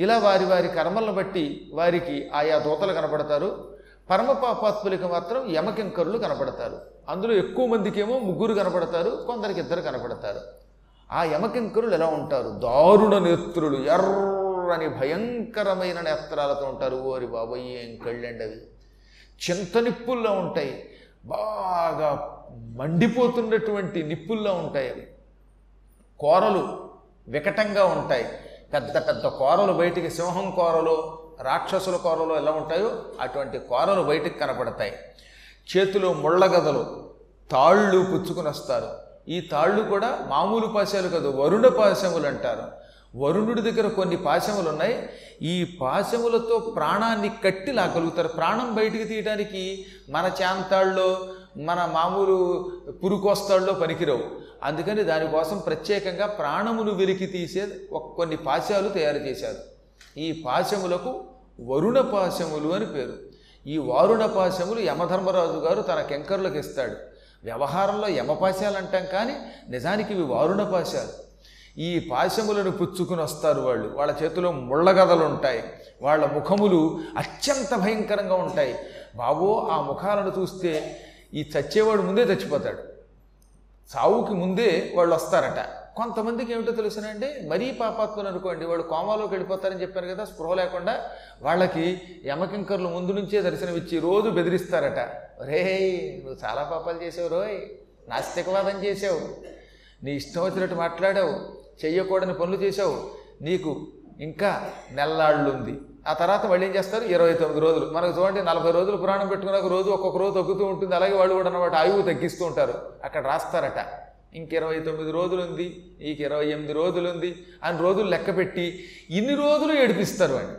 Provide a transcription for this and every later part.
ఇలా వారి వారి కర్మలను బట్టి వారికి ఆయా దూతలు కనపడతారు. పరమ పాపాత్ములకి మాత్రం యమకింకరులు కనపడతారు. అందులో ఎక్కువ మందికేమో ముగ్గురు కనపడతారు కొందరికి ఇద్దరు కనపడతారు. ఆ యమకింకరులు ఎలా ఉంటారు? దారుణ నేత్రులు ఎర్రని భయంకరమైన నేత్రాలతో ఉంటారు. ఓరి బాబోయ్ ఏం కళ్ళండి అవి చింత నిప్పుల్లో ఉంటాయి. బాగా మండిపోతున్నటువంటి నిప్పుల్లో ఉంటాయి అవి. కోరలు వికటంగా ఉంటాయి. పెద్ద పెద్ద కోరలు బయటికి సింహం కోరలు రాక్షసుల కోరలు ఎలా ఉంటాయో అటువంటి కోరలు బయటికి కనపడతాయి. చేతిలో ముళ్ళగదలు తాళ్ళు పుచ్చుకుని వస్తారు. ఈ తాళ్ళు కూడా మామూలు పాశాలు కాదు వరుణ పాశములు అంటారు. వరుణుడి దగ్గర కొన్ని పాశములు ఉన్నాయి. ఈ పాశములతో ప్రాణాన్ని కట్టి లాగలుగుతారు. ప్రాణం బయటికి తీయడానికి మన చాంతాళ్ళలో మన మామూలు పురుకోస్తాళ్ళలో పనికిరావు. అందుకని దానికోసం ప్రత్యేకంగా ప్రాణమును వెలికి తీసే కొన్ని పాశాలు తయారు చేశారు. ఈ పాశములకు వరుణ పాశములు అని పేరు. ఈ వారుణ పాశములు యమధర్మరాజు గారు తన కెంకర్లకు ఇస్తాడు. వ్యవహారంలో యమపాశాలు అంటాం కానీ నిజానికి ఇవి వారుణ పాశాలు. ఈ పాశములను పుచ్చుకుని వస్తారు వాళ్ళు. వాళ్ళ చేతిలో ముళ్ళగదలు ఉంటాయి వాళ్ళ ముఖములు అత్యంత భయంకరంగా ఉంటాయి. బాబో ఆ ముఖాలను చూస్తే ఈ చచ్చేవాడు ముందే చచ్చిపోతాడు. సావుకి ముందే వాళ్ళు వస్తారట. కొంతమందికి ఏమిటో తెలుసునండి మరీ పాపాత్మలు అనుకోండి వాళ్ళు కోమాలోకి వెళ్ళిపోతారని చెప్పారు కదా స్పృహ లేకుండా వాళ్ళకి యమకింకర్లు ముందు నుంచే దర్శనమిచ్చి రోజు బెదిరిస్తారట. రే నువ్వు చాలా పాపాలు చేసావు రోయ్ నాస్తికవాదం చేసావు. నీ ఇష్టం వచ్చినట్టు మాట్లాడావు చెయ్యకూడని పనులు చేసావు. నీకు ఇంకా నెల్లాళ్ళు ఉంది ఆ తర్వాత మళ్ళీ ఏం చేస్తారు? ఇరవై తొమ్మిది రోజులు. మనకు చూడండి నలభై రోజులు పురాణం పెట్టుకున్నాక రోజు ఒక్కొక్క రోజు తగ్గుతూ ఉంటుంది. అలాగే వాళ్ళు కూడా అనమాట ఆయువు తగ్గిస్తూ ఉంటారు. అక్కడ రాస్తారట. ఇంక ఇరవై తొమ్మిది రోజులు ఉంది ఇంక ఇరవై ఎనిమిది రోజులు ఉంది అని రోజులు లెక్క పెట్టి ఇన్ని రోజులు ఏడిపిస్తారు వాడిని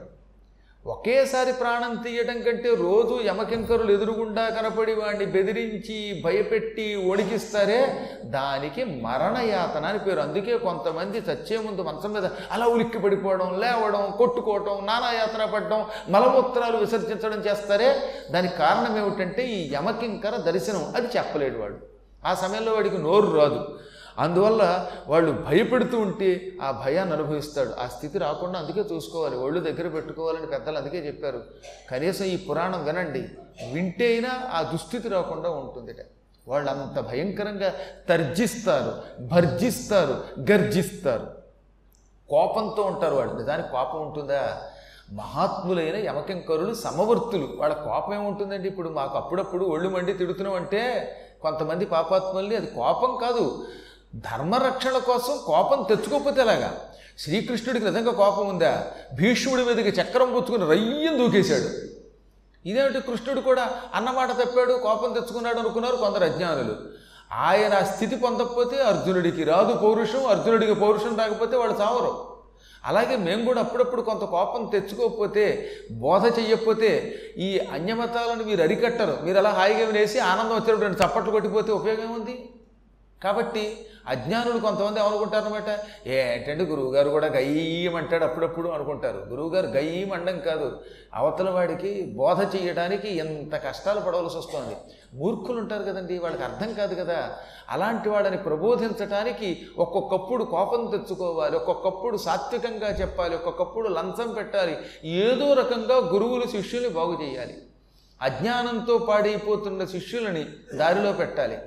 ఒకేసారి ప్రాణం తీయటం కంటే రోజు యమకింకరులు ఎదురుగుండా కనపడి వాడిని బెదిరించి భయపెట్టి ఒడికిస్తారే? దానికి మరణయాతన అని పేరు. అందుకే కొంతమంది చచ్చే ముందు మంచం మీద అలా ఉలిక్కి పడిపోవడం లేవడం కొట్టుకోవడం నానాయాతన పడడం మలమూత్రాలు విసర్జించడం చేస్తారే? దానికి కారణం ఏమిటంటే ఈ యమకింకర దర్శనం. అది చెప్పలేడు వాడు. ఆ సమయంలో వాడికి నోరు రాదు. అందువల్ల వాళ్ళు భయపెడుతూ ఉంటే ఆ భయాన్ని అనుభవిస్తాడు. ఆ స్థితి రాకుండా అందుకే చూసుకోవాలి. ఒళ్ళు దగ్గర పెట్టుకోవాలని పెద్దలు అందుకే చెప్పారు. కనీసం ఈ పురాణం వినండి. వింటే అయినా ఆ దుస్థితి రాకుండా ఉంటుందిట. వాళ్ళు అంత భయంకరంగా తర్జిస్తారు భర్జిస్తారు గర్జిస్తారు. కోపంతో ఉంటారు వాళ్ళు. నిజానికి కోపం ఉంటుందా? మహాత్ములైన యమకింకరులు సమవర్తులు. వాళ్ళ కోపం ఏముంటుందండి ఇప్పుడు? మాకు అప్పుడప్పుడు ఒళ్ళు మండి తిడుతున్నాం అంటే కొంతమంది పాపాత్ముల్ని అది కోపం కాదు. ధర్మరక్షణ కోసం కోపం తెచ్చుకోకపోతే ఎలాగా? శ్రీకృష్ణుడికి నిజంగా కోపం ఉందా? భీష్ముడి మీదకి చక్రం పుచ్చుకుని రయ్యం దూకేశాడు. ఇదేమిటి కృష్ణుడు కూడా అన్నమాట తప్పాడు కోపం తెచ్చుకున్నాడు అనుకున్నారు కొందరు అజ్ఞానులు. ఆయన ఆ స్థితి పొందకపోతే అర్జునుడికి రాదు పౌరుషం అర్జునుడికి పౌరుషం రాకపోతే వాళ్ళు చావరు. అలాగే మేము కూడా అప్పుడప్పుడు కొంత కోపం తెచ్చుకోకపోతే బోధ చెయ్యకపోతే ఈ అన్యమతాలను మీరు అరికట్టరు. మీరు అలా హాయిగా వినేసి ఆనందం వచ్చినప్పుడు రెండు చప్పట్లు కొట్టిపోతే ఉపయోగం ఏముంది? కాబట్టి అజ్ఞానులు కొంతమంది ఏమనుకుంటారు అనమాట ఏంటంటే గురువుగారు కూడా గయ్యమంటాడు అప్పుడప్పుడు అనుకుంటారు. గురువుగారు గయ్యమండం కాదు. అవతల వాడికి బోధ చేయడానికి ఎంత కష్టాలు పడవలసి వస్తుంది. మూర్ఖులు ఉంటారు కదండి వాళ్ళకి అర్థం కాదు కదా. అలాంటి వాళ్ళని ప్రబోధించడానికి ఒక్కొక్కప్పుడు కోపం తెచ్చుకోవాలి ఒక్కొక్కప్పుడు సాత్వికంగా చెప్పాలి ఒక్కొక్కప్పుడు లంచం పెట్టాలి ఏదో రకంగా గురువులు శిష్యుల్ని బాగు చేయాలి. అజ్ఞానంతో పాడైపోతున్న శిష్యులని దారిలో పెట్టాలి.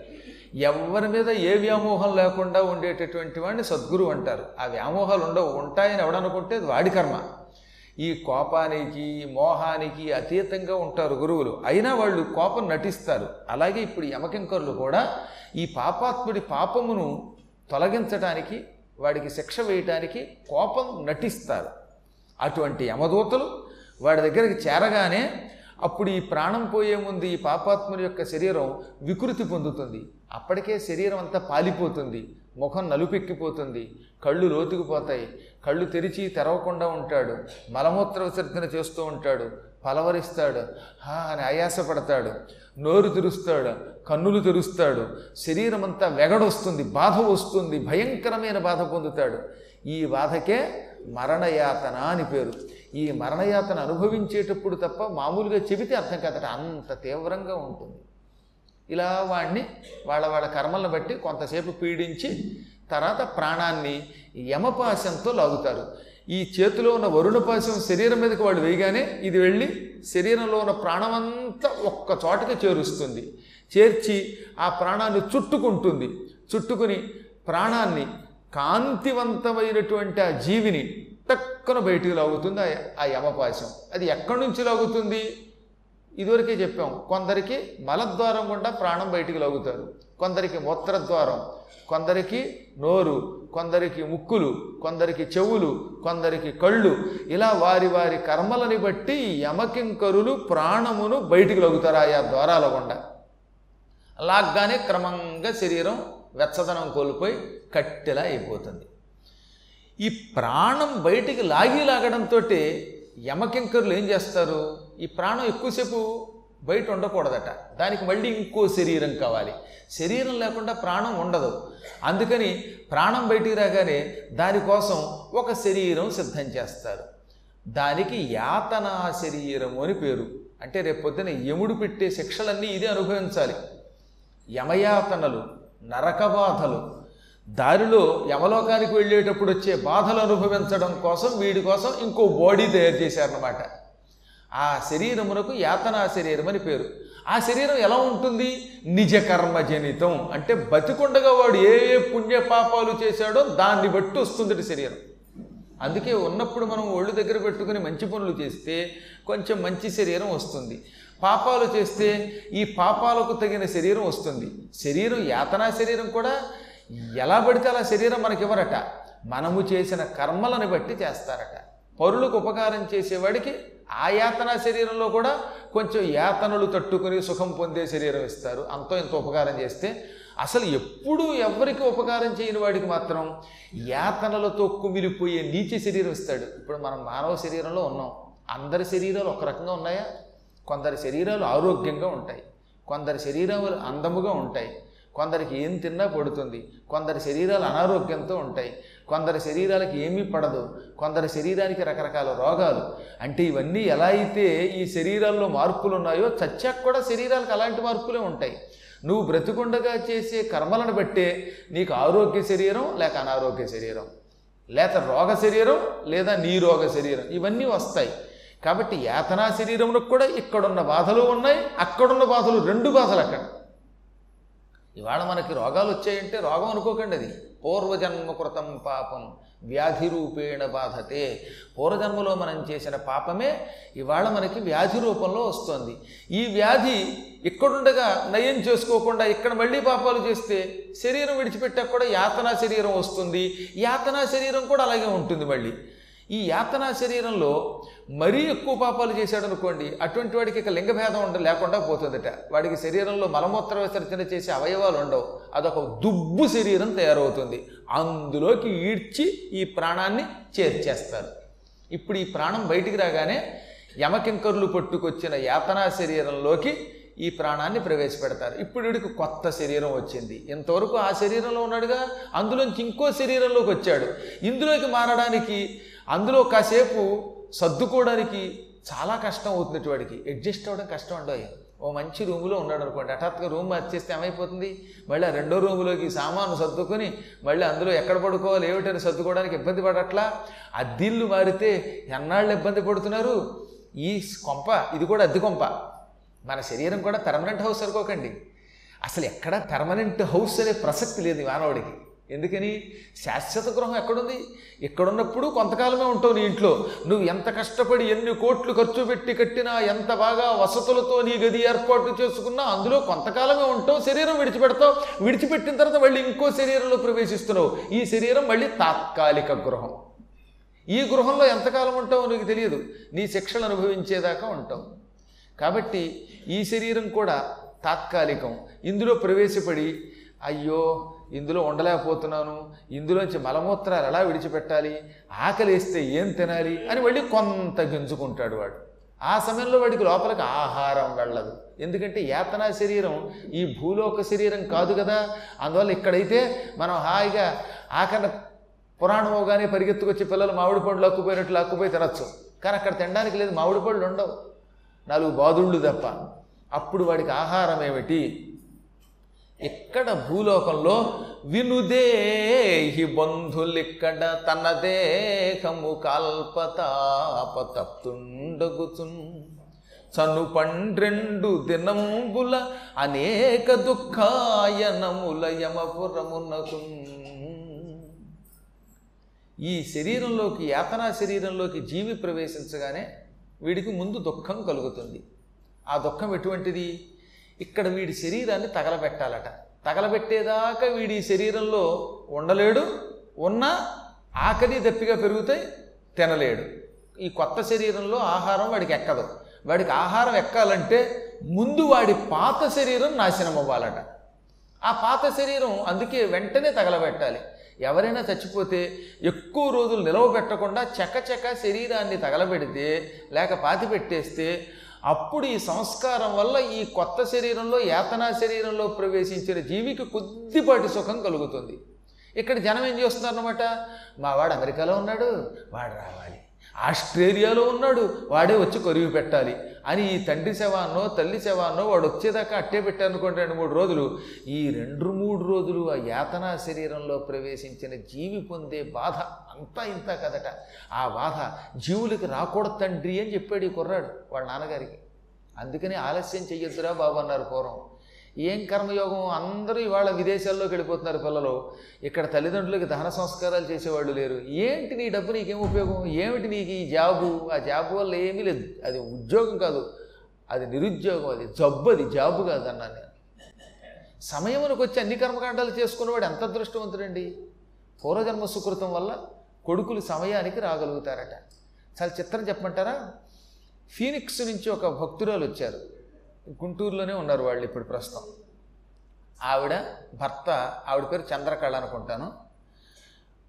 ఎవరి మీద ఏ వ్యామోహం లేకుండా ఉండేటటువంటి వాడిని సద్గురు అంటారు. ఆ వ్యామోహాలు ఉండవు. ఉంటాయని ఎవడనుకుంటే అది వాడి కర్మ. ఈ కోపానికి మోహానికి అతీతంగా ఉంటారు గురువులు. అయినా వాళ్ళు కోపం నటిస్తారు. అలాగే ఇప్పుడు యమకింకరులు కూడా ఈ పాపాత్ముడి పాపమును తొలగించడానికి వాడికి శిక్ష వేయటానికి కోపం నటిస్తారు. అటువంటి యమదూతలు వాడి దగ్గరికి చేరగానే అప్పుడు ఈ ప్రాణం పోయే ముందు ఈ పాపాత్ముని యొక్క శరీరం వికృతి పొందుతుంది. అప్పటికే శరీరం అంతా పాలిపోతుంది. ముఖం నలుపెక్కిపోతుంది. కళ్ళు లోతుకుపోతాయి కళ్ళు తెరిచి తెరవకుండా ఉంటాడు. మలమూత్ర విసర్జన చేస్తూ ఉంటాడు. పలవరిస్తాడు. హా అని ఆయాసపడతాడు. నోరు తెరుస్తాడు. కన్నులు తెరుస్తాడు. శరీరం అంతా వెగడొస్తుంది. బాధ వస్తుంది. భయంకరమైన బాధ పొందుతాడు. ఈ బాధకే మరణయాతన అని పేరు. ఈ మరణయాతన అనుభవించేటప్పుడు తప్ప మామూలుగా చెబితే అర్థం కాదట. అంత తీవ్రంగా ఉంటుంది. ఇలా వాడిని వాళ్ళ వాళ్ళ కర్మలను బట్టి కొంతసేపు పీడించి తర్వాత ప్రాణాన్ని యమపాశంతో లాగుతారు. ఈ చేతిలో ఉన్న వరుణపాశం శరీరం మీదకి వాళ్ళు వేయగానే ఇది వెళ్ళి శరీరంలో ఉన్న ప్రాణమంతా ఒక్క చోటకి చేరుస్తుంది. చేర్చి ఆ ప్రాణాన్ని చుట్టుకుంటుంది. చుట్టుకుని ప్రాణాన్ని కాంతివంతమైనటువంటి ఆ జీవిని టక్కున బయటికి లాగుతుంది ఆ ఆ యమపాశం. అది ఎక్కడి నుంచి లాగుతుంది? ఇదివరకే చెప్పాం కొందరికి మలద్వారం గుండా ప్రాణం బయటికి లాగుతారు. కొందరికి మూత్రద్వారం కొందరికి నోరు కొందరికి ముక్కులు కొందరికి చెవులు కొందరికి కళ్ళు ఇలా వారి వారి కర్మలని బట్టి యమకింకరులు ప్రాణమును బయటికి లాగుతారు ఆయా ద్వారాల గుండా. లాగ్గానే క్రమంగా శరీరం వెచ్చదనం కోల్పోయి కట్టెలా అయిపోతుంది. ఈ ప్రాణం బయటికి లాగి లాగడంతో యమకింకరులు ఏం చేస్తారు? ఈ ప్రాణం ఎక్కువసేపు బయట ఉండకూడదట. దానికి మళ్ళీ ఇంకో శరీరం కావాలి. శరీరం లేకుండా ప్రాణం ఉండదు. అందుకని ప్రాణం బయటికి రాగానే దానికోసం ఒక శరీరం సిద్ధం చేస్తారు. దానికి యాతనా శరీరము అని పేరు. అంటే రేపొద్దున యముడు పెట్టే శిక్షలన్నీ ఇదే అనుభవించాలి. యమయాతనలు నరక బాధలు దారిలో యమలోకానికి వెళ్ళేటప్పుడు వచ్చే బాధలు అనుభవించడం కోసం వీడి కోసం ఇంకో బాడీ తయారు చేశారన్నమాట. ఆ శరీరమునకు యాతనా శరీరం అని పేరు. ఆ శరీరం ఎలా ఉంటుంది? నిజ కర్మజనితం అంటే బతికుండగా వాడు ఏ ఏ పుణ్య పాపాలు చేశాడో దాన్ని బట్టి వస్తుంది శరీరం. అందుకే ఉన్నప్పుడు మనం ఒళ్ళు దగ్గర పెట్టుకుని మంచి పనులు చేస్తే కొంచెం మంచి శరీరం వస్తుంది. పాపాలు చేస్తే ఈ పాపాలకు తగిన శరీరం వస్తుంది. శరీరం యాతనా శరీరం కూడా ఎలా పడితే అలా శరీరం మనకివ్వరట. మనము చేసిన కర్మలను బట్టి చేస్తారట. పరులకు ఉపకారం చేసేవాడికి ఆ యాతన శరీరంలో కూడా కొంచెం యాతనలు తట్టుకుని సుఖం పొందే శరీరం ఇస్తారు. అంతో ఇంత ఉపకారం చేస్తే అసలు ఎప్పుడూ ఎవరికి ఉపకారం చేయని వాడికి మాత్రం యాతనలతో కుమిలిపోయే నీచ శరీరం ఇస్తాడు. ఇప్పుడు మనం మానవ శరీరంలో ఉన్నాం. అందరి శరీరాలు ఒక రకంగా ఉన్నాయా? కొందరి శరీరాలు ఆరోగ్యంగా ఉంటాయి. కొందరి శరీరాలు అందముగా ఉంటాయి. కొందరికి ఏం తిన్నా పడుతుంది. కొందరి శరీరాలు అనారోగ్యంతో ఉంటాయి. కొందరి శరీరాలకి ఏమీ పడదు కొందరి శరీరానికి రకరకాల రోగాలు. అంటే ఇవన్నీ ఎలా అయితే ఈ శరీరాల్లో మార్పులు ఉన్నాయో చచ్చాక కూడా శరీరాలకు అలాంటి మార్పులే ఉంటాయి. నువ్వు బ్రతికుండగా చేసే కర్మలను బట్టే నీకు ఆరోగ్య శరీరం లేక అనారోగ్య శరీరం లేక రోగ శరీరం లేదా నీ రోగ శరీరం ఇవన్నీ వస్తాయి. కాబట్టి యాతనా శరీరంలో కూడా ఇక్కడున్న బాధలు ఉన్నాయి అక్కడున్న బాధలు రెండు బాధలు అక్కడ. ఇవాళ మనకి రోగాలు వచ్చాయంటే రోగం అనుకోకండి అది. పూర్వజన్మ కృతం పాపం వ్యాధి రూపేణ బాధతే. పూర్వజన్మలో మనం చేసిన పాపమే ఇవాళ మనకి వ్యాధి రూపంలో వస్తుంది. ఈ వ్యాధి ఇక్కడుండగా నయం చేసుకోకుండా ఇక్కడ మళ్ళీ పాపాలు చేస్తే శరీరం విడిచిపెట్టాక కూడా యాతనా శరీరం వస్తుంది. యాతనా శరీరం కూడా అలాగే ఉంటుంది మళ్ళీ. ఈ యాతనా శరీరంలో మరీ ఎక్కువ పాపాలు చేశాడు అనుకోండి అటువంటి వాడికి ఇక లింగభేదం ఉండ లేకుండా పోతుందట. వాడికి శరీరంలో మలమూత్ర విసర్జన చేసే అవయవాలు ఉండవు. అదొక దుబ్బు శరీరం తయారవుతుంది. అందులోకి ఈడ్చి ఈ ప్రాణాన్ని చేర్చేస్తారు. ఇప్పుడు ఈ ప్రాణం బయటికి రాగానే యమకింకర్లు పట్టుకొచ్చిన యాతనా శరీరంలోకి ఈ ప్రాణాన్ని ప్రవేశపెడతారు. ఇప్పుడు వీడికి కొత్త శరీరం వచ్చింది. ఇంతవరకు ఆ శరీరంలో ఉన్నాడుగా అందులోంచి ఇంకో శరీరంలోకి వచ్చాడు. ఇందులోకి మారడానికి అందులో కాసేపు సర్దుకోవడానికి చాలా కష్టం అవుతుంది వాడికి. అడ్జస్ట్ అవ్వడం కష్టం ఉండవు ఓ మంచి రూములో ఉన్నాడు అనుకోండి. హఠాత్తుగా రూమ్ మార్చేస్తే ఏమైపోతుంది? మళ్ళీ ఆ రెండో రూములోకి సామాను సర్దుకొని మళ్ళీ అందులో ఎక్కడ పడుకోవాలి ఏమిటని సర్దుకోవడానికి ఇబ్బంది పడట్లా? అద్దిల్లు మారితే ఎన్నాళ్ళు ఇబ్బంది పడుతున్నారు? ఈ కొంప ఇది కూడా అద్దె కొంప. మన శరీరం కూడా పెర్మనెంట్ హౌస్ అనుకోకండి. అసలు ఎక్కడ పెర్మనెంట్ హౌస్ అనే ప్రసక్తి లేదు మానవుడికి. ఎందుకని? శాశ్వత గృహం ఎక్కడుంది? ఎక్కడున్నప్పుడు కొంతకాలమే ఉంటావు నీ ఇంట్లో. నువ్వు ఎంత కష్టపడి ఎన్ని కోట్లు ఖర్చు పెట్టి కట్టినా ఎంత బాగా వసతులతో నీ గది ఏర్పాటు చేసుకున్నా అందులో కొంతకాలమే ఉంటావు శరీరం విడిచిపెడతావు. విడిచిపెట్టిన తర్వాత మళ్ళీ ఇంకో శరీరంలో ప్రవేశిస్తున్నావు. ఈ శరీరం మళ్ళీ తాత్కాలిక గృహం. ఈ గృహంలో ఎంతకాలం ఉంటావో నీకు తెలియదు. నీ శిక్షలు అనుభవించేదాకా ఉంటావు. కాబట్టి ఈ శరీరం కూడా తాత్కాలికం. ఇందులో ప్రవేశపడి అయ్యో ఇందులో ఉండలేకపోతున్నాను ఇందులోంచి మలమూత్రాలు ఎలా విడిచిపెట్టాలి ఆకలిస్తే ఏం తినాలి అని వెళ్ళి కొంత గింజుకుంటాడు వాడు. ఆ సమయంలో వాడికి లోపలికి ఆహారం వెళ్ళదు. ఎందుకంటే యాతనా శరీరం ఈ భూలోక శరీరం కాదు కదా. అందువల్ల ఇక్కడైతే మనం హాయిగా ఆకలి పురాణం కానీ పరిగెత్తుకొచ్చి పిల్లలు మామిడి పండ్లు అక్కుపోయినట్లు అక్కుపోయి తినచ్చు. కానీ అక్కడ తినడానికి లేదు మామిడి పళ్ళు ఉండవు. నాలుగు బాదుళ్ళు తప్ప. అప్పుడు వాడికి ఆహారం ఏమిటి? ఇక్కడ భూలోకంలో వినుదేహి బంధులిక్కడ తన దేహము కాల్పతాపతప్తుండగుచున్. చను పండ్రెండు దినంబుల అనేక దుఃఖాయనముల యమపురమునకు ఈ శరీరంలోకి యాతనా శరీరంలోకి జీవి ప్రవేశించగానే వీడికి ముందు దుఃఖం కలుగుతుంది. ఆ దుఃఖం ఎటువంటిది? ఇక్కడ వీడి శరీరాన్ని తగలబెట్టాలట. తగలబెట్టేదాకా వీడి శరీరంలో ఉండలేడు ఉన్నా ఆకలి దప్పిగా పెరుగుతాయి తినలేడు. ఈ కొత్త శరీరంలో ఆహారం వాడికి ఎక్కదు. వాడికి ఆహారం ఎక్కాలంటే ముందు వాడి పాత శరీరం నాశనం అవ్వాలట. ఆ పాత శరీరం అందుకే వెంటనే తగలబెట్టాలి. ఎవరైనా చచ్చిపోతే ఎక్కువ రోజులు నిలవ పెట్టకుండా చకచక శరీరాన్ని తగలబెడితే లేక పాతి పెట్టేస్తే అప్పుడు ఈ సంస్కారం వల్ల ఈ కొత్త శరీరంలో యాతనా శరీరంలో ప్రవేశించిన జీవికి కొద్దిపాటి సుఖం కలుగుతుంది. ఇక్కడ జనం ఏం చేస్తున్నారనమాట మా వాడు అమెరికాలో ఉన్నాడు వాడు రావాలి. ఆస్ట్రేలియాలో ఉన్నాడు వాడే వచ్చి కొరివి పెట్టాలి అని ఈ తండ్రి శవాన్నో తల్లి శవాన్నో వాడు వచ్చేదాకా అట్టే పెట్టానుకోండి రెండు మూడు రోజులు. ఈ రెండు మూడు రోజులు ఆ యాతనా శరీరంలో ప్రవేశించిన జీవి పొందే బాధ అంతా ఇంత కదట. ఆ బాధ జీవులకి రాకూడదు తండ్రి అని చెప్పాడు ఈ కుర్రాడు వాళ్ళ నాన్నగారికి. అందుకని ఆలస్యం చెయ్యొద్దురా బాబు అన్నారు పూర్వం. ఏం కర్మయోగం? అందరూ ఇవాళ విదేశాల్లోకి వెళ్ళిపోతున్నారు పిల్లలు. ఇక్కడ తల్లిదండ్రులకి దహన సంస్కారాలు చేసేవాళ్ళు లేరు. ఏంటి నీ డబ్బు నీకేం ఉపయోగం? ఏమిటి నీకు ఈ జాబు? ఆ జాబు వల్ల ఏమీ లేదు. అది ఉద్యోగం కాదు. అది నిరుద్యోగం. అది జబ్బు. అది జాబు కాదు అన్నాను నేను. సమయమునకు వచ్చి అన్ని కర్మకాండాలు చేసుకున్నవాడు ఎంత అదృష్టవంతుడండి? పూర్వజన్మ సుకృతం వల్ల కొడుకులు సమయానికి రాగలుగుతారట. చాలా చిత్రం చెప్పమంటారా? ఫీనిక్స్ నుంచి ఒక భక్తురాలు వచ్చారు. గుంటూరులోనే ఉన్నారు వాళ్ళు ఇప్పుడు ప్రస్తుతం. ఆవిడ భర్త ఆవిడ పేరు చంద్రకళ అనుకుంటాను.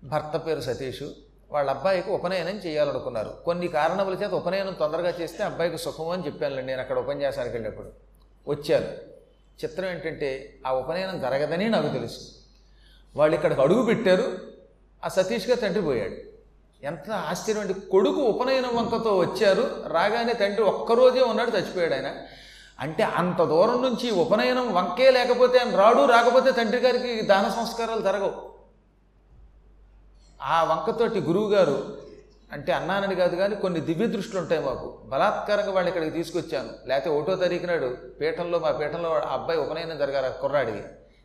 భర్త పేరు సతీష్. వాళ్ళ అబ్బాయికి ఉపనయనం చేయాలనుకున్నారు. కొన్ని కారణముల చేత ఉపనయనం తొందరగా చేస్తే అబ్బాయికి సుఖం అని చెప్పాను నేను అక్కడ ఉపన్యాసానికి వెళ్ళినప్పుడు. వచ్చారు చిత్రం ఏంటంటే ఆ ఉపనయనం జరగదని నాకు తెలుసు. వాళ్ళు ఇక్కడికి అడుగు పెట్టారు. ఆ సతీష్గా తండ్రి పోయాడు. ఎంత ఆశ్చర్యం అంటే కొడుకు ఉపనయనం వంకతో వచ్చారు. రాగానే తండ్రి ఒక్కరోజే ఉన్నాడు చచ్చిపోయాడు ఆయన. అంటే అంత దూరం నుంచి ఉపనయనం వంకే లేకపోతే ఆయన రాడు రాకపోతే తండ్రి గారికి దాన సంస్కారాలు జరగవు. ఆ వంకతోటి గురువు గారు అంటే అన్నానని కాదు కానీ కొన్ని దివ్య దృష్టిలు ఉంటాయి మాకు. బలాత్కారంగా వాళ్ళు ఇక్కడికి తీసుకొచ్చాను. లేకపోతే ఒకటో తారీఖు నాడు పీఠంలో మా పీఠంలో ఆ అబ్బాయి ఉపనయనం జరగారు కుర్రాడికి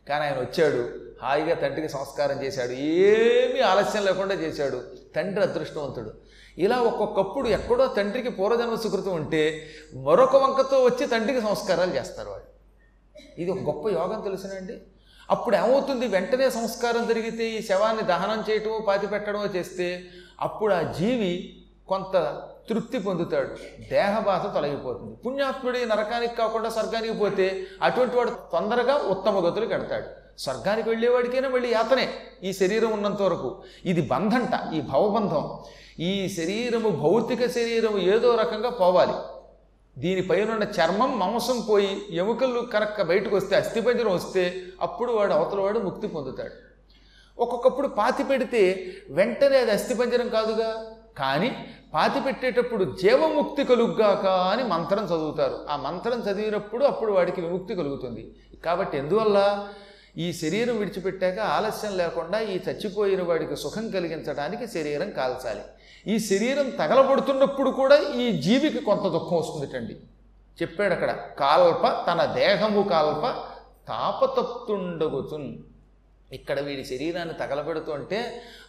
కానీ ఆయన వచ్చాడు హాయిగా తండ్రికి సంస్కారం చేశాడు. ఏమీ ఆలస్యం లేకుండా చేశాడు. తండ్రి అదృష్టవంతుడు. ఇలా ఒక్కొక్కప్పుడు ఎక్కడో తండ్రికి పూర్వజన్మ సుకృతం ఉంటే మరొక వంకతో వచ్చి తండ్రికి సంస్కారాలు చేస్తారు వాళ్ళు. ఇది ఒక గొప్ప యోగం తెలుసునండి. అప్పుడు ఏమవుతుంది? వెంటనే సంస్కారం జరిగితే ఈ శవాన్ని దహనం చేయటమో పాతి పెట్టడమో చేస్తే అప్పుడు ఆ జీవి కొంత తృప్తి పొందుతాడు. దేహబాధ తొలగిపోతుంది. పుణ్యాత్ముడి నరకానికి కాకుండా స్వర్గానికి పోతే అటువంటి వాడు తొందరగా ఉత్తమ గతులు కడతాడు. స్వర్గానికి వెళ్ళేవాడికైనా మళ్ళీ యాతనే ఈ శరీరం ఉన్నంత వరకు. ఇది బంధంట ఈ భవబంధం. ఈ శరీరము భౌతిక శరీరము ఏదో రకంగా పోవాలి. దీనిపైన చర్మం మాంసం పోయి ఎముకలు కనుక బయటకు వస్తే అస్థిపంజరం వస్తే అప్పుడు వాడు అవతలవాడు ముక్తి పొందుతాడు. ఒక్కొక్కప్పుడు పాతి పెడితే వెంటనే అది అస్థిపంజరం కాదుగా. కానీ పాతి పెట్టేటప్పుడు జీవముక్తి కలుగ్గాక అని మంత్రం చదువుతారు. ఆ మంత్రం చదివినప్పుడు అప్పుడు వాడికి విముక్తి కలుగుతుంది. కాబట్టి ఎందువల్ల? ఈ శరీరం విడిచిపెట్టాక ఆలస్యం లేకుండా ఈ చచ్చిపోయిన వాడికి సుఖం కలిగించడానికి శరీరం కాల్చాలి. ఈ శరీరం తగలబడుతున్నప్పుడు కూడా ఈ జీవికి కొంత దుఃఖం వస్తుందిటండి. చెప్పాడు అక్కడ కాల్ప తన దేహము కాల్ప తాపతప్తుండగుతున్ ఇక్కడ వీడి శరీరాన్ని తగలబెడుతుంటే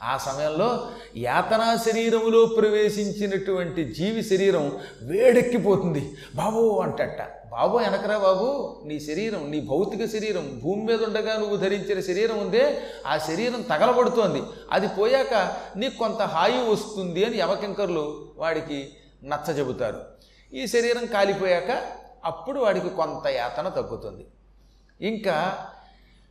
ఆ సమయంలో యాతనా శరీరములో ప్రవేశించినటువంటి జీవి శరీరం వేడెక్కిపోతుంది. బాబు అంటట బాబు వెనకరా బాబు నీ శరీరం నీ భౌతిక శరీరం భూమి మీద ఉండగా నువ్వు ధరించిన శరీరం ఉందే ఆ శరీరం తగలబడుతోంది. అది పోయాక నీకు కొంత హాయి వస్తుంది అని యవకింకర్లు వాడికి నచ్చ చెబుతారు. ఈ శరీరం కాలిపోయాక అప్పుడు వాడికి కొంత యాతన తగ్గుతుంది. ఇంకా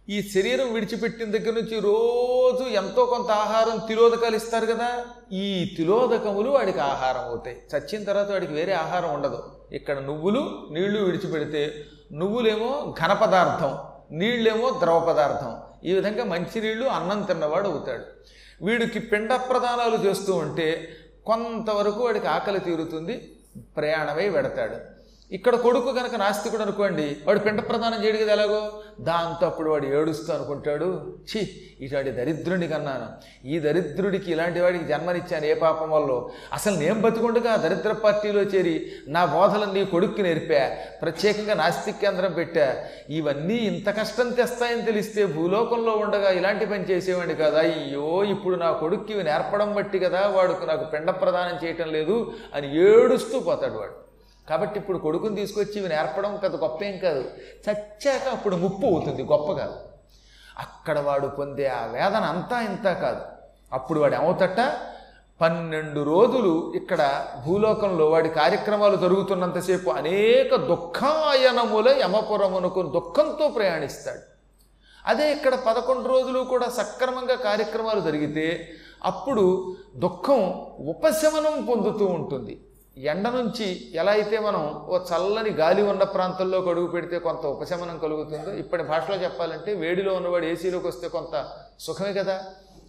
ఈ శరీరం విడిచిపెట్టిన దగ్గర నుంచి రోజు ఎంతో కొంత ఆహారం తిలోదకాలు ఇస్తారు కదా ఈ తిలోదకములు వాడికి ఆహారం అవుతాయి. చచ్చిన తర్వాత వాడికి వేరే ఆహారం ఉండదు. ఇక్కడ నువ్వులు నీళ్ళు విడిచిపెడితే నువ్వులేమో ఘన పదార్థం నీళ్ళేమో ద్రవ పదార్థం. ఈ విధంగా మంచినీళ్ళు అన్నం తిన్నవాడు అవుతాడు. వీడికి పిండ ప్రదానాలు చేస్తూ ఉంటే కొంతవరకు వాడికి ఆకలి తీరుతుంది ప్రయాణమై వెడతాడు ఇక్కడ కొడుకు కనుక నాస్తికుడు అనుకోండి వాడు పిండ ప్రదానం చేయడు కదా ఎలాగో? దాంతో అప్పుడు వాడు ఏడుస్తూ అనుకుంటాడు ఛీ ఇటువంటి దరిద్రుడిని కన్నాను. ఈ దరిద్రుడికి ఇలాంటి వాడికి జన్మనిచ్చాను ఏ పాపం వల్ల? అసలు నేను బతుకుండగా దరిద్ర పార్టీలో చేరి నా బోధలను నీ కొడుక్కి నేర్పా ప్రత్యేకంగా నాస్తిక్ కేంద్రం పెట్టా. ఇవన్నీ ఇంత కష్టం తెస్తాయని తెలిస్తే భూలోకంలో ఉండగా ఇలాంటి పని చేసేవాడిని కదా. అయ్యో ఇప్పుడు నా కొడుక్కి నేర్పడం బట్టి కదా వాడుకు నాకు పిండ ప్రదానం చేయటం లేదు అని ఏడుస్తూ పోతాడు వాడు. కాబట్టి ఇప్పుడు కొడుకుని తీసుకొచ్చి ఇవి నేర్పడం పెద్ద గొప్ప ఏం కాదు. చచ్చాక అప్పుడు ముప్పు అవుతుంది గొప్ప కాదు. అక్కడ వాడు పొందే ఆ వేదన అంతా ఇంత కాదు. అప్పుడు వాడు ఏమవుతట? పన్నెండు రోజులు ఇక్కడ భూలోకంలో వాడి కార్యక్రమాలు జరుగుతున్నంతసేపు అనేక దుఃఖాయనముల యమపురమునకు దుఃఖంతో ప్రయాణిస్తాడు. అదే ఇక్కడ పదకొండు రోజులు కూడా సక్రమంగా కార్యక్రమాలు జరిగితే అప్పుడు దుఃఖం ఉపశమనం పొందుతూ ఉంటుంది. ఎండ నుంచి ఎలా అయితే మనం ఓ చల్లని గాలి ఉన్న ప్రాంతంలోకి అడుగు పెడితే కొంత ఉపశమనం కలుగుతుందో ఇప్పటి భాషలో చెప్పాలంటే వేడిలో ఉన్నవాడు ఏసీలోకి వస్తే కొంత సుఖమే కదా.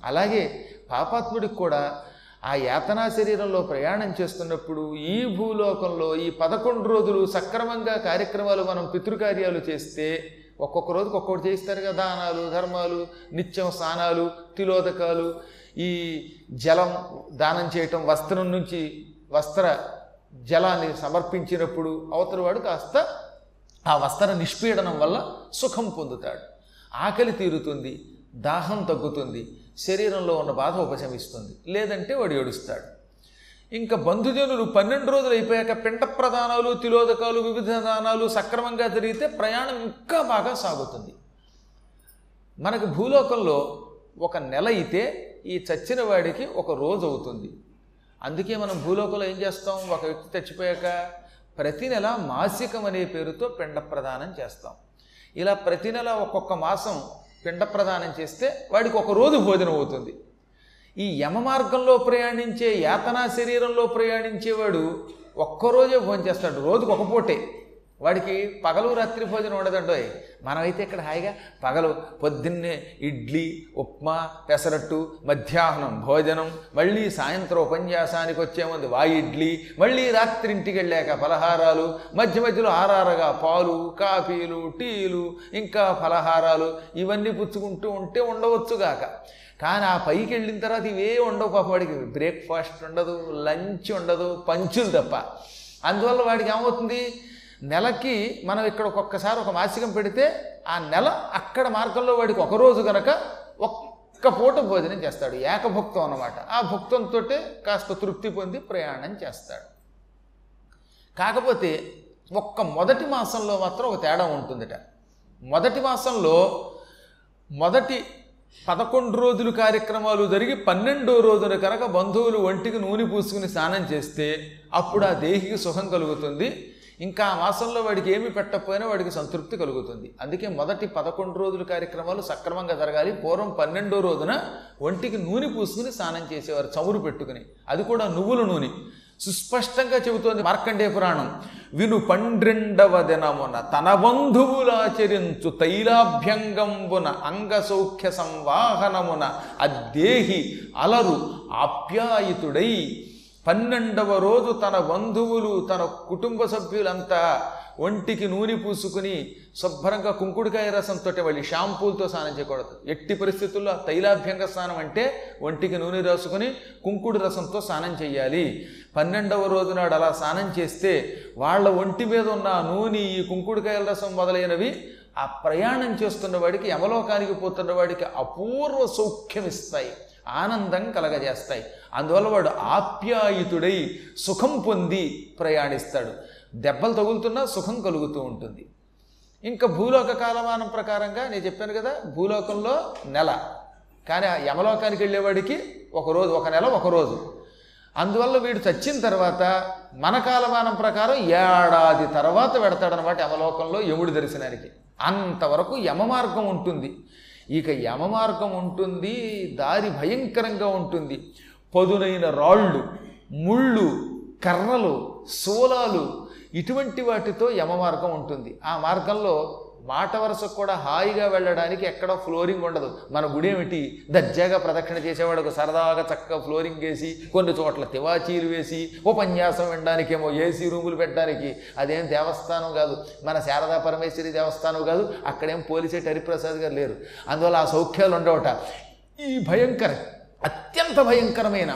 అలాగే పాపాత్ముడికి కూడా ఆ యాతనా శరీరంలో ప్రయాణం చేస్తున్నప్పుడు ఈ భూలోకంలో ఈ పదకొండు రోజులు సక్రమంగా కార్యక్రమాలు మనం పితృకార్యాలు చేస్తే ఒక్కొక్క రోజుకి ఒక్కొక్కటి చేయిస్తారు కదా. దానాలు ధర్మాలు నిత్యం స్నానాలు తిలోదకాలు ఈ జలం దానం చేయటం వస్త్రం నుంచి వస్త్ర జలాన్ని సమర్పించినప్పుడు అవతలవాడు కాస్త ఆ వస్త్ర నిష్పీడనం వల్ల సుఖం పొందుతాడు. ఆకలి తీరుతుంది దాహం తగ్గుతుంది శరీరంలో ఉన్న బాధ ఉపశమిస్తుంది. లేదంటే వాడు ఏడుస్తాడు. ఇంకా బంధుజనులు పన్నెండు రోజులు అయిపోయాక పిండ ప్రదానాలు తిలోదకాలు వివిధ దానాలు సక్రమంగా జరిగితే ప్రయాణం ఇంకా బాగా సాగుతుంది. మనకు భూలోకంలో ఒక నెల అయితే ఈ చచ్చిన వాడికి ఒక రోజు అవుతుంది. అందుకే మనం భూలోకంలో ఏం చేస్తాం? ఒక వ్యక్తి చచ్చిపోయాక ప్రతి నెల మాసికం అనే పేరుతో పిండ ప్రదానం చేస్తాం. ఇలా ప్రతి నెల ఒక్కొక్క మాసం పిండ ప్రదానం చేస్తే వాడికి ఒక రోజు భోజనం అవుతుంది. ఈ యమ మార్గంలో ప్రయాణించే యాతనా శరీరంలో ప్రయాణించేవాడు ఒక్కరోజే భోజనం చేస్తాడు. రోజుకు ఒక పూటే. వాడికి పగలు రాత్రి భోజనం ఉండదండోయ్ మనమైతే ఇక్కడ హాయిగా పగలు పొద్దున్నే ఇడ్లీ ఉప్మా పెసరట్టు మధ్యాహ్నం భోజనం మళ్ళీ సాయంత్రం ఉపన్యాసానికి వచ్చేముంది వా ఇడ్లీ మళ్ళీ రాత్రి ఇంటికి వెళ్ళాక పలహారాలు మధ్య మధ్యలో ఆరారగా పాలు కాఫీలు టీలు ఇంకా ఫలహారాలు ఇవన్నీ పుచ్చుకుంటూ ఉంటే ఉండవచ్చుగాక కానీ ఆ పైకి వెళ్ళిన తర్వాత ఇవే ఉండవు పాప వాడికి. బ్రేక్ఫాస్ట్ ఉండదు లంచ్ ఉండదు పంచులు తప్ప. అందువల్ల వాడికి ఏమవుతుంది? నెలకి మనం ఇక్కడ ఒక్కొక్కసారి ఒక మాసికం పెడితే ఆ నెల అక్కడ మార్గంలో వాడికి ఒక రోజు గనక ఒక్క పూట భోజనం చేస్తాడు ఏకభుక్తం అన్నమాట. ఆ భుక్తంతో కాస్త తృప్తి పొంది ప్రయాణం చేస్తాడు. కాకపోతే ఒక్క మొదటి మాసంలో మాత్రం ఒక తేడా ఉంటుందిట. మొదటి మాసంలో మొదటి పదకొండు రోజులు కార్యక్రమాలు జరిగి పన్నెండో రోజున కనుక బంధువులు ఒంటికి నూనె పూసుకుని స్నానం చేస్తే అప్పుడు ఆ దేహికి సుఖం కలుగుతుంది. ఇంకా ఆ మాసంలో వాడికి ఏమి పెట్టకపోయినా వాడికి సంతృప్తి కలుగుతుంది. అందుకే మొదటి పదకొండు రోజుల కార్యక్రమాలు సక్రమంగా జరగాలి. పూర్వం పన్నెండో రోజున ఒంటికి నూనె పూసుకుని స్నానం చేసేవారు చమురు పెట్టుకుని. అది కూడా నువ్వుల నూనె. సుస్పష్టంగా చెబుతోంది మార్కండే పురాణం. విను పండ్రెండవ దినమున తన బంధువులాచరించు తైలాభ్యంగంబున అంగసౌఖ్య సంవాహనమున అద్దేహి అలరు ఆప్యాయితుడై పన్నెండవ రోజు తన బంధువులు తన కుటుంబ సభ్యులంతా ఒంటికి నూనె పూసుకుని శుభ్రంగా కుంకుడుకాయ రసంతో మళ్ళీ షాంపూలతో స్నానం చేయకూడదు. ఎట్టి పరిస్థితుల్లో తైలాభ్యంగ స్నానం అంటే ఒంటికి నూనె రాసుకుని కుంకుడు రసంతో స్నానం చేయాలి. పన్నెండవ రోజు నాడు అలా స్నానం చేస్తే వాళ్ళ ఒంటి మీద ఉన్న నూనె ఈ కుంకుడుకాయల రసం మొదలైనవి ఆ ప్రయాణం చేస్తున్న వాడికి యమలోకానికి పోతున్న వాడికి అపూర్వ సౌఖ్యం ఇస్తాయి ఆనందం కలగజేస్తాయి. అందువల్ల వాడు ఆప్యాయితుడై సుఖం పొంది ప్రయాణిస్తాడు. దెబ్బలు తగులుతున్నా సుఖం కలుగుతూ ఉంటుంది. ఇంకా భూలోక కాలమానం ప్రకారంగా నేను చెప్పాను కదా భూలోకంలో నెల. కానీ ఆ యమలోకానికి వెళ్ళేవాడికి ఒక రోజు ఒక నెల ఒక రోజు. అందువల్ల వీడు చచ్చిన తర్వాత మన కాలమానం ప్రకారం ఏడాది తర్వాత పెడతాడనమాట యమలోకంలో యముడి దర్శనానికి. అంతవరకు యమ మార్గం ఉంటుంది. ఇక యమ మార్గం ఉంటుంది దారి భయంకరంగా ఉంటుంది. పదునైన రాళ్ళు ముళ్ళు కర్రలు శూలాలు ఇటువంటి వాటితో యమ మార్గం ఉంటుంది. ఆ మార్గంలో మాట వరుసకు కూడా హాయిగా వెళ్ళడానికి ఎక్కడో ఫ్లోరింగ్ ఉండదు. మన గుడి ఏమిటి? దర్జాగా ప్రదక్షిణ చేసేవాడు సరదాగా చక్కగా ఫ్లోరింగ్ వేసి కొన్ని చోట్ల తివాచీలు వేసి ఉపన్యాసం వినడానికేమో ఏసీ రూములు పెట్టడానికి. అదేం దేవస్థానం కాదు. మన శారదా పరమేశ్వరి దేవస్థానం కాదు. అక్కడేం పోలీసే హరిప్రసాద్ గారు లేరు. అందువల్ల ఆ సౌఖ్యాలు ఉండవట. ఈ భయంకర అత్యంత భయంకరమైన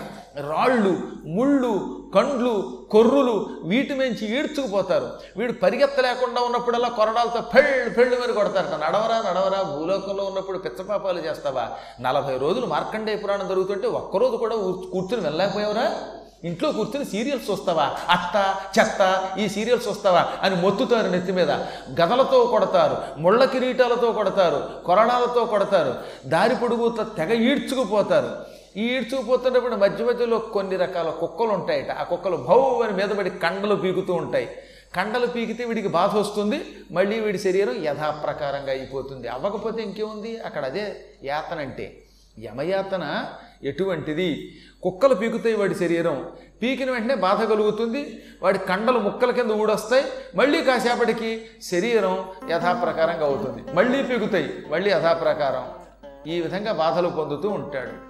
రాళ్ళు ముళ్ళు కండ్లు కొర్రులు వీటి నుంచి ఈడ్చుకుపోతారు. వీడు పరిగెత్తలేకుండా ఉన్నప్పుడల్లా కొరడాలతో పెళ్ళు పెళ్ళు మీద కొడతారట. నడవరా నడవరా భూలోకంలో ఉన్నప్పుడు పిచ్చపాపాలు చేస్తావా? నలభై రోజులు మార్కండేయ పురాణం జరుగుతుంటే ఒక్కరోజు కూడా కూర్చుని వెళ్ళలేకపోయావురా ఇంట్లో కూర్చుని సీరియల్స్ చూస్తావా? అత్త చెత్త ఈ సీరియల్స్ చూస్తావా? అని మొత్తుతారు నెత్తి మీద. గదలతో కొడతారు ముళ్ళ కిరీటాలతో కొడతారు కొరడాలతో కొడతారు. దారి పొడుగుతో తెగ ఈడ్చుకుపోతారు. ఈడ్చుకుపోతున్నప్పుడు మధ్య మధ్యలో కొన్ని రకాల కుక్కలు ఉంటాయట. ఆ కుక్కలు భౌ అని మీద పడి కండలు పీకుతూ ఉంటాయి. కండలు పీకితే వీడికి బాధ వస్తుంది. మళ్ళీ వీడి శరీరం యథాప్రకారంగా అయిపోతుంది. అవ్వకపోతే ఇంకేముంది? అక్కడ అదే యాతన అంటే. యమయాతన ఎటువంటిది? కుక్కలు పీకుతాయి వాడి శరీరం. పీకిన వెంటనే బాధ కలుగుతుంది. వాడి కండలు ముక్కల కింద ఊడొస్తాయి. మళ్ళీ కాసేపటికి శరీరం యథాప్రకారంగా అవుతుంది. మళ్ళీ పీకుతాయి. మళ్ళీ యథాప్రకారం. ఈ విధంగా బాధలు పొందుతూ ఉంటాడు.